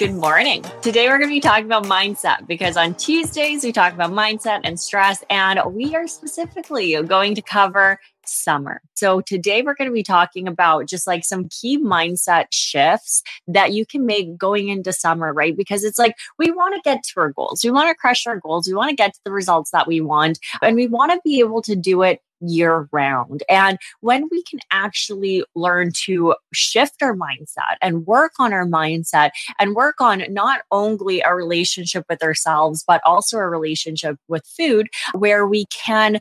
Good morning. Today we're going to be talking about mindset because on Tuesdays we talk about mindset and stress, and we are specifically going to cover summer. So today we're going to be talking about just like some key mindset shifts that you can make going into summer, right? Because it's like we want to get to our goals. We want to crush our goals. We want to get to the results that we want, and we want to be able to do it year round. And when we can actually learn to shift our mindset and work on our mindset and work on not only our relationship with ourselves, but also our relationship with food, where we can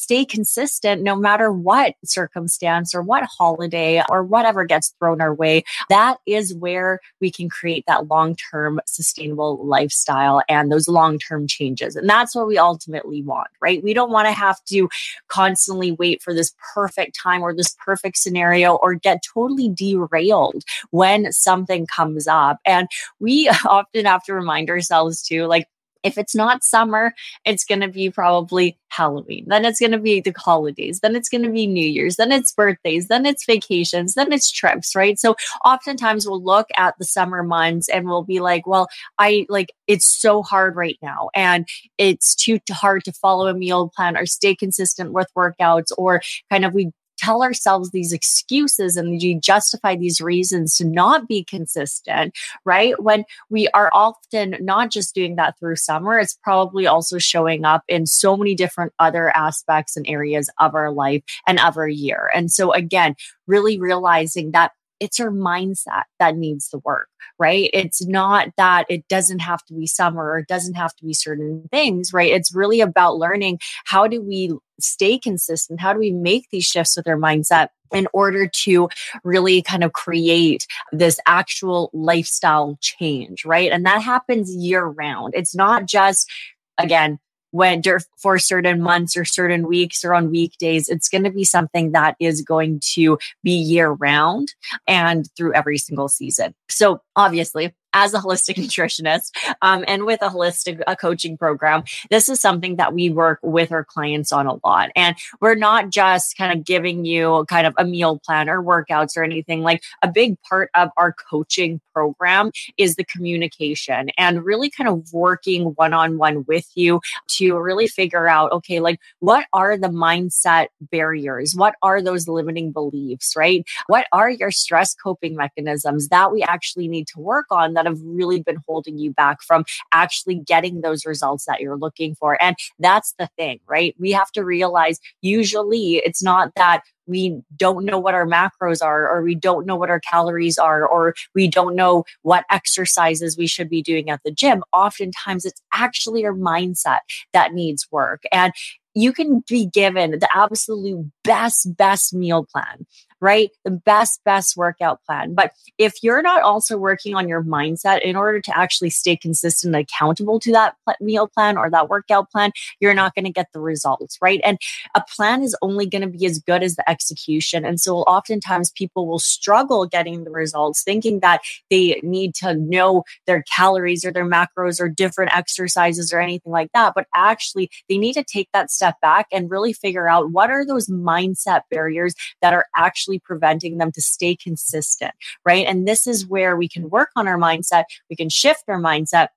stay consistent no matter what circumstance or what holiday or whatever gets thrown our way. That is where we can create that long term sustainable lifestyle and those long term changes. And that's what we ultimately want, right? We don't want to have to constantly wait for this perfect time or this perfect scenario or get totally derailed when something comes up. And we often have to remind ourselves too, like, if it's not summer, it's going to be probably Halloween. Then it's going to be the holidays. Then it's going to be New Year's. Then it's birthdays. Then it's vacations. Then it's trips, right? So oftentimes we'll look at the summer months and we'll be like, well, I like it's so hard right now. And it's too hard to follow a meal plan or stay consistent with workouts or kind of we tell ourselves these excuses and we justify these reasons to not be consistent, right? When we are often not just doing that through summer, it's probably also showing up in so many different other aspects and areas of our life and of our year. And so, again, really realizing that it's our mindset that needs the work, right? It's not that it doesn't have to be summer or it doesn't have to be certain things, right? It's really about learning how do we stay consistent? How do we make these shifts with our mindset? in order to really kind of create this actual lifestyle change, right? And that happens year round. It's not just, again, when for certain months or certain weeks or on weekdays it's going to be something that is going to be year round and through every single season. So obviously as a holistic nutritionist um, and with a holistic a coaching program, this is something that we work with our clients on a lot. And we're not just kind of giving you kind of a meal plan or workouts or anything. Like a big part of our coaching program is the communication and really kind of working one on one with you to really figure out, okay, like what are the mindset barriers? What are those limiting beliefs, right? What are your stress coping mechanisms that we actually need to work on? That have really been holding you back from actually getting those results that you're looking for. And that's the thing, right? We have to realize usually it's not that we don't know what our macros are, or we don't know what our calories are, or we don't know what exercises we should be doing at the gym. Oftentimes, it's actually our mindset that needs work. And you can be given the absolute best, best meal plan right? The best, best workout plan. But if you're not also working on your mindset in order to actually stay consistent and accountable to that meal plan or that workout plan, you're not going to get the results, right? And a plan is only going to be as good as the execution. And so oftentimes people will struggle getting the results thinking that they need to know their calories or their macros or different exercises or anything like that. But actually, they need to take that step back and really figure out what are those mindset barriers that are actually actually preventing them to stay consistent, right? And this is where we can work on our mindset. We can shift our mindset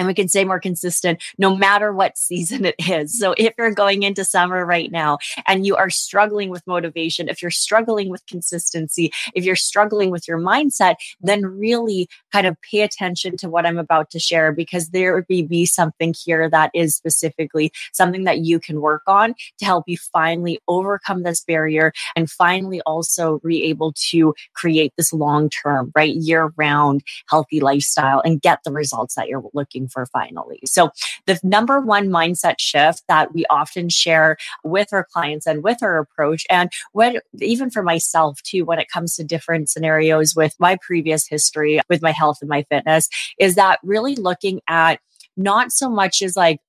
and we can stay more consistent no matter what season it is. So if you're going into summer right now and you are struggling with motivation, if you're struggling with consistency, if you're struggling with your mindset, then really kind of pay attention to what I'm about to share because there may be something here that is specifically something that you can work on to help you finally overcome this barrier and finally also be able to create this long term, right, year round healthy lifestyle and get the results that you're looking for finally. So, the number one mindset shift that we often share with our clients and with our approach, and when even for myself too, when it comes to different scenarios with my previous history with my health and my fitness, is that really looking at not so much as like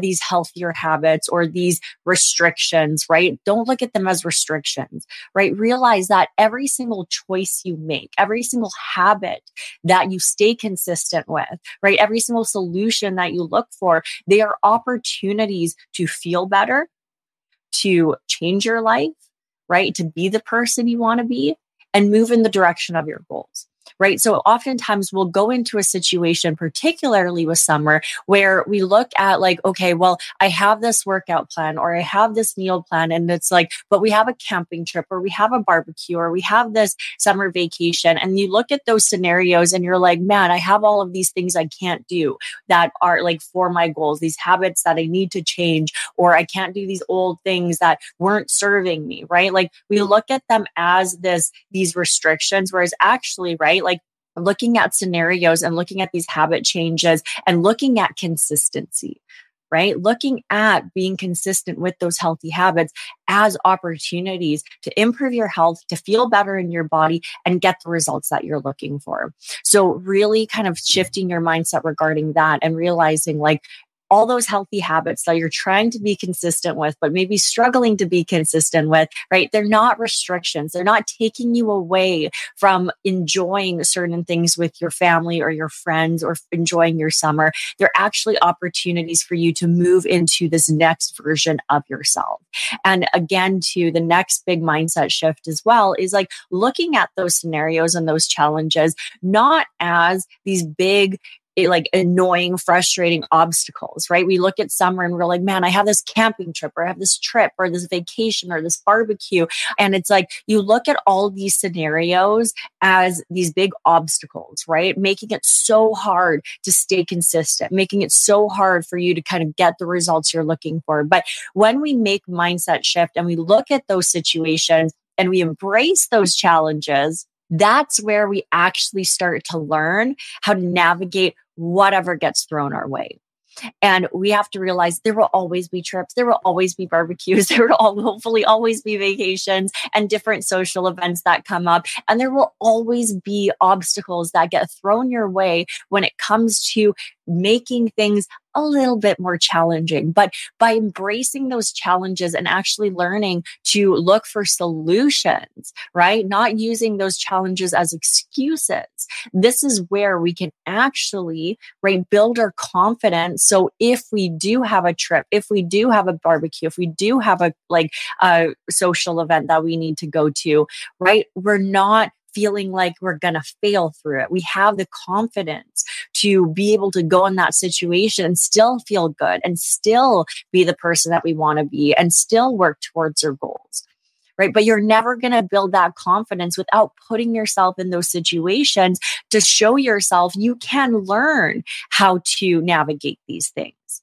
these healthier habits or these restrictions, right? Don't look at them as restrictions, right? Realize that every single choice you make, every single habit that you stay consistent with, right? Every single solution that you look for, they are opportunities to feel better, to change your life, right? To be the person you want to be and move in the direction of your goals right? So oftentimes we'll go into a situation, particularly with summer, where we look at like, okay, well, I have this workout plan or I have this meal plan. And it's like, but we have a camping trip or we have a barbecue or we have this summer vacation. And you look at those scenarios and you're like, man, I have all of these things I can't do that are like for my goals, these habits that I need to change, or I can't do these old things that weren't serving me, right? Like we mm. look at them as this, these restrictions, whereas actually, right? Like looking at scenarios and looking at these habit changes and looking at consistency right? Looking at being consistent with those healthy habits as opportunities to improve your health, to feel better in your body, and get the results that you're looking for. So, really kind of shifting your mindset regarding that and realizing like, all those healthy habits that you're trying to be consistent with, but maybe struggling to be consistent with, right? They're not restrictions. They're not taking you away from enjoying certain things with your family or your friends or enjoying your summer. They're actually opportunities for you to move into this next version of yourself. And again, to the next big mindset shift as well is like looking at those scenarios and those challenges, not as these big like annoying, frustrating obstacles, right? We look at summer and we're like, man, I have this camping trip or I have this trip or this vacation or this barbecue. And it's like you look at all these scenarios as these big obstacles, right? Making it so hard to stay consistent, making it so hard for you to kind of get the results you're looking for. But when we make mindset shift and we look at those situations and we embrace those challenges, that's where we actually start to learn how to navigate whatever gets thrown our way. And we have to realize there will always be trips, there will always be barbecues, there will hopefully always be vacations and different social events that come up. And there will always be obstacles that get thrown your way when it comes to making things a little bit more challenging. But by embracing those challenges and actually learning to look for solutions, right? Not using those challenges as excuses. This is where we can actually, right, build our confidence. So if we do have a trip, if we do have a barbecue, if we do have a like a social event that we need to go to, right, we're not feeling like we're going to fail through it. We have the confidence to be able to go in that situation and still feel good and still be the person that we want to be and still work towards our goals. Right. But you're never going to build that confidence without putting yourself in those situations to show yourself you can learn how to navigate these things.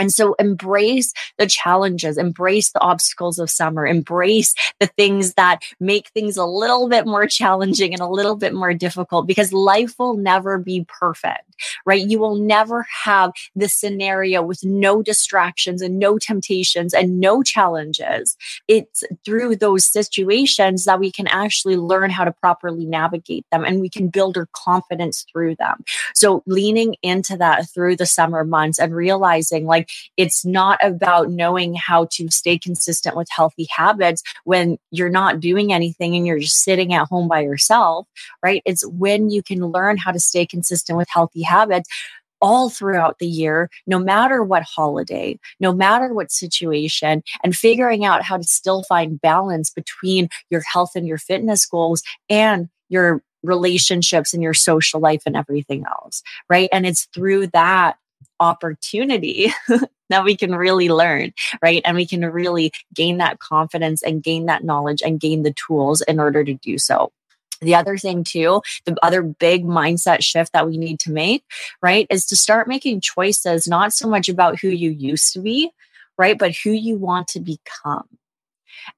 And so embrace the challenges, embrace the obstacles of summer, embrace the things that make things a little bit more challenging and a little bit more difficult because life will never be perfect, right? You will never have the scenario with no distractions and no temptations and no challenges. It's through those situations that we can actually learn how to properly navigate them and we can build our confidence through them. So leaning into that through the summer months and realizing like, it's not about knowing how to stay consistent with healthy habits when you're not doing anything and you're just sitting at home by yourself, right? It's when you can learn how to stay consistent with healthy habits all throughout the year, no matter what holiday, no matter what situation, and figuring out how to still find balance between your health and your fitness goals and your relationships and your social life and everything else, right? And it's through that opportunity that we can really learn, right? And we can really gain that confidence and gain that knowledge and gain the tools in order to do so. The other thing, too, the other big mindset shift that we need to make, right, is to start making choices not so much about who you used to be, right, but who you want to become.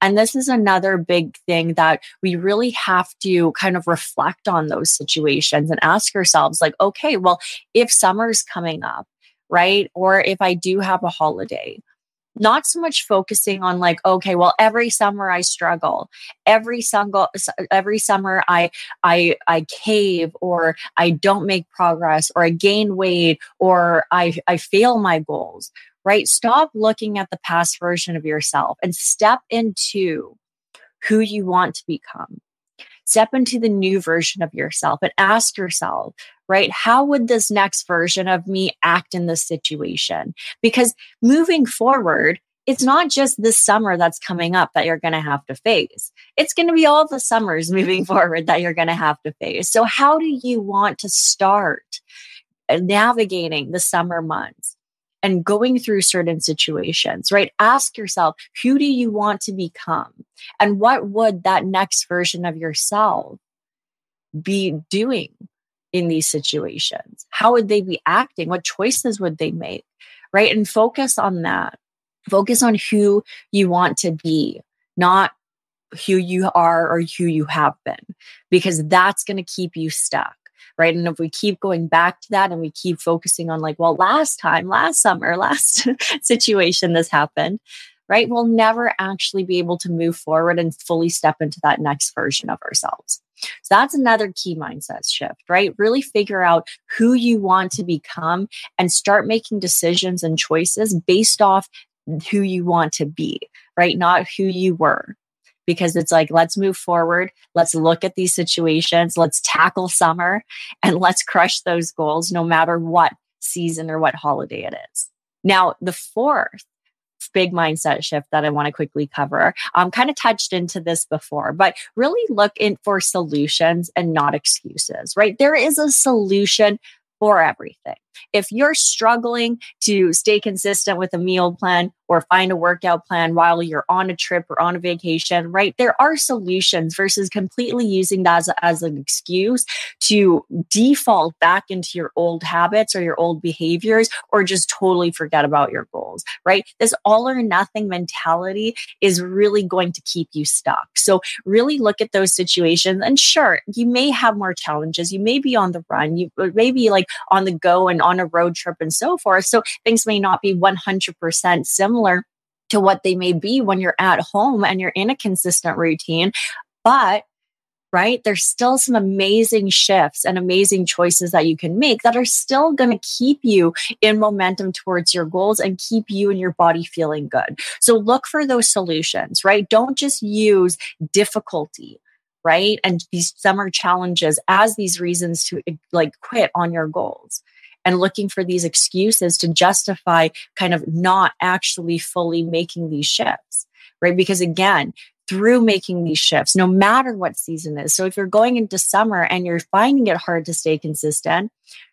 And this is another big thing that we really have to kind of reflect on those situations and ask ourselves, like, okay, well, if summer's coming up, right? Or if I do have a holiday, not so much focusing on like okay well every summer i struggle every single every summer i i i cave or i don't make progress or i gain weight or i i fail my goals right stop looking at the past version of yourself and step into who you want to become step into the new version of yourself and ask yourself right? How would this next version of me act in this situation? Because moving forward, it's not just this summer that's coming up that you're going to have to face. It's going to be all the summers moving forward that you're going to have to face. So, how do you want to start navigating the summer months and going through certain situations, right? Ask yourself, who do you want to become? And what would that next version of yourself be doing in these situations? How would they be acting? What choices would they make? Right. And focus on that. Focus on who you want to be, not who you are or who you have been, because that's going to keep you stuck. Right. And if we keep going back to that and we keep focusing on, like, well, last time, last summer, last situation, this happened, right? We'll never actually be able to move forward and fully step into that next version of ourselves. So that's another key mindset shift, right? Really figure out who you want to become and start making decisions and choices based off who you want to be, right? Not who you were. Because it's like, let's move forward. Let's look at these situations. Let's tackle summer and let's crush those goals no matter what season or what holiday it is. Now, the fourth big mindset shift that I want to quickly cover. Um, kind of touched into this before, but really look in for solutions and not excuses, right? There is a solution for everything. If you're struggling to stay consistent with a meal plan or find a workout plan while you're on a trip or on a vacation, right? There are solutions versus completely using that as, as an excuse to default back into your old habits or your old behaviors or just totally forget about your goals, right? This all or nothing mentality is really going to keep you stuck. So really look at those situations and sure, you may have more challenges. You may be on the run. You uh, may be like on the go and on a road trip and so forth. So things may not be 100% similar to what they may be when you're at home and you're in a consistent routine. But right? There's still some amazing shifts and amazing choices that you can make that are still going to keep you in momentum towards your goals and keep you and your body feeling good. So look for those solutions, right? Don't just use difficulty right? And these summer challenges as these reasons to like quit on your goals and looking for these excuses to justify kind of not actually fully making these shifts, right? Because again, through making these shifts, no matter what season is. So if you're going into summer and you're finding it hard to stay consistent,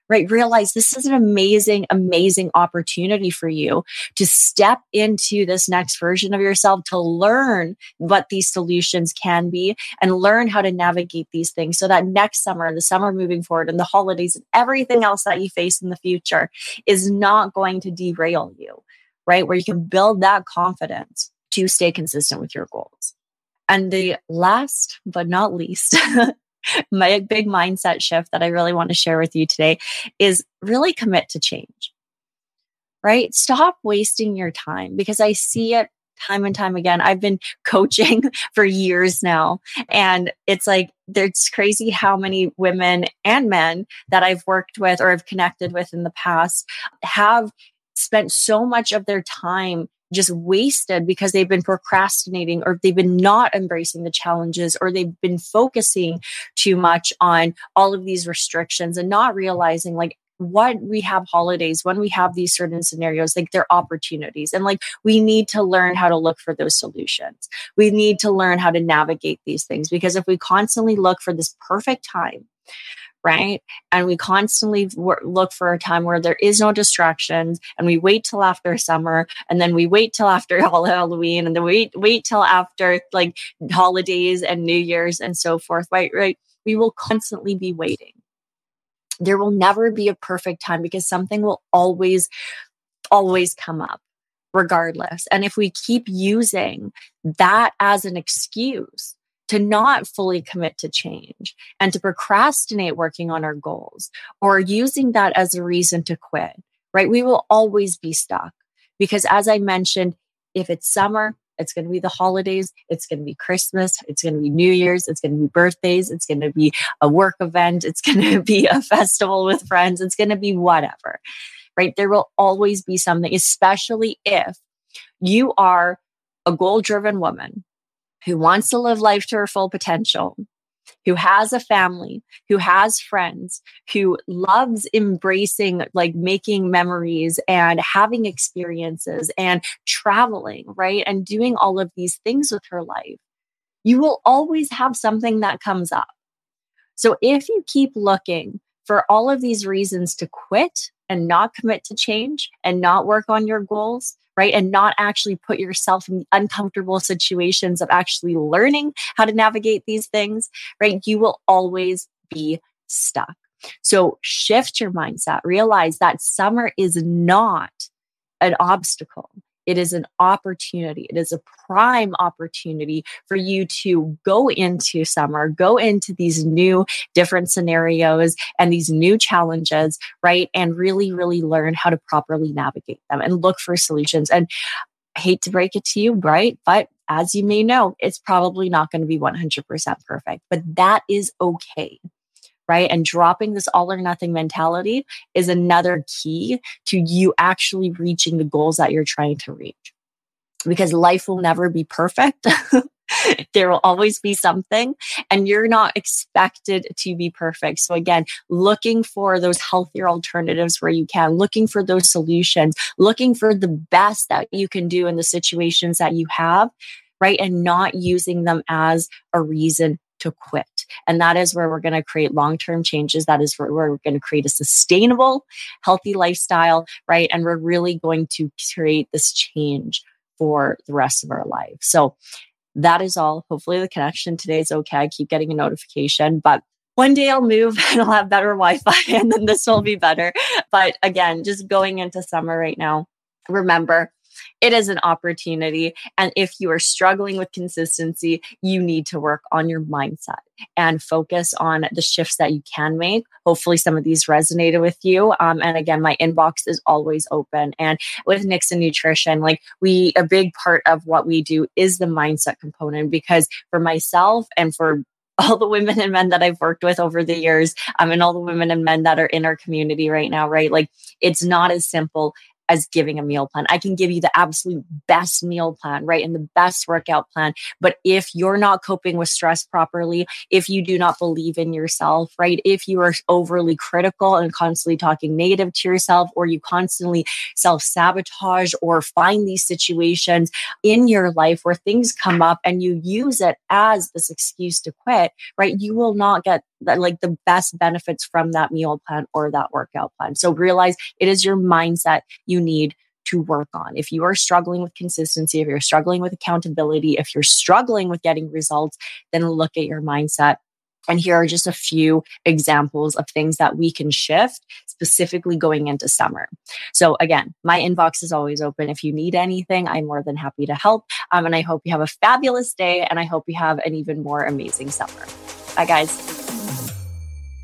right? Realize this is an amazing, amazing opportunity for you to step into this next version of yourself, to learn what these solutions can be and learn how to navigate these things so that next summer, the summer moving forward, and the holidays and everything else that you face in the future is not going to derail you, right? Where you can build that confidence to stay consistent with your goals. And the last but not least my big mindset shift that I really want to share with you today is really commit to change. Right? Stop wasting your time because I see it time and time again. I've been coaching for years now. And it's like, it's crazy how many women and men that I've worked with or have connected with in the past have spent so much of their time just wasted because they've been procrastinating or they've been not embracing the challenges or they've been focusing too much on all of these restrictions and not realizing like what we have holidays when we have these certain scenarios like they're opportunities. And like we need to learn how to look for those solutions. We need to learn how to navigate these things because if we constantly look for this perfect time right? And we constantly look for a time where there is no distractions, and we wait till after summer, and then we wait till after Halloween, and then wait wait till after like holidays and New Year's and so forth, right? Right? We will constantly be waiting. There will never be a perfect time because something will always, always come up regardless. And if we keep using that as an excuse to not fully commit to change and to procrastinate working on our goals or using that as a reason to quit, right? We will always be stuck because, as I mentioned, if it's summer, it's going to be the holidays. It's going to be Christmas. It's going to be New Year's. It's going to be birthdays. It's going to be a work event. It's going to be a festival with friends. It's going to be whatever, right? There will always be something, especially if you are a goal driven woman who wants to live life to her full potential, who has a family, who has friends, who loves embracing, like making memories and having experiences and traveling, right? And doing all of these things with her life, you will always have something that comes up. So if you keep looking for all of these reasons to quit and not commit to change and not work on your goals, right? And not actually put yourself in the uncomfortable situations of actually learning how to navigate these things, right? You will always be stuck. So shift your mindset. Realize that summer is not an obstacle. It is an opportunity. It is a prime opportunity for you to go into summer, go into these new different scenarios and these new challenges, right? And really, really learn how to properly navigate them and look for solutions. And I hate to break it to you, right? But as you may know, it's probably not going to be 100% perfect, but that is okay right? And dropping this all or nothing mentality is another key to you actually reaching the goals that you're trying to reach. Because life will never be perfect. there will always be something, and you're not expected to be perfect. So, again, looking for those healthier alternatives where you can, looking for those solutions, looking for the best that you can do in the situations that you have, right? And not using them as a reason to quit. And that is where we're going to create long term changes. That is where we're going to create a sustainable, healthy lifestyle, right? And we're really going to create this change for the rest of our life. So that is all. Hopefully, the connection today is okay. I keep getting a notification, but one day I'll move and I'll have better Wi Fi and then this will be better. But again, just going into summer right now, remember it is an opportunity. And if you are struggling with consistency, you need to work on your mindset and focus on the shifts that you can make. Hopefully, some of these resonated with you. Um, and again, my inbox is always open. And with Nixon Nutrition, like we, a big part of what we do is the mindset component because for myself and for all the women and men that I've worked with over the years, um, and all the women and men that are in our community right now, right? Like it's not as simple as giving a meal plan. I can give you the absolute best meal plan, right? And the best workout plan. But if you're not coping with stress properly, if you do not believe in yourself, right? If you are overly critical and constantly talking negative to yourself, or you constantly self sabotage or find these situations in your life where things come up and you use it as this excuse to quit, right? You will not get like the best benefits from that meal plan or that workout plan. So realize it is your mindset you need to work on. If you are struggling with consistency, if you're struggling with accountability, if you're struggling with getting results, then look at your mindset. And here are just a few examples of things that we can shift specifically going into summer. So, again, my inbox is always open. If you need anything, I'm more than happy to help. Um, and I hope you have a fabulous day and I hope you have an even more amazing summer. Bye, guys.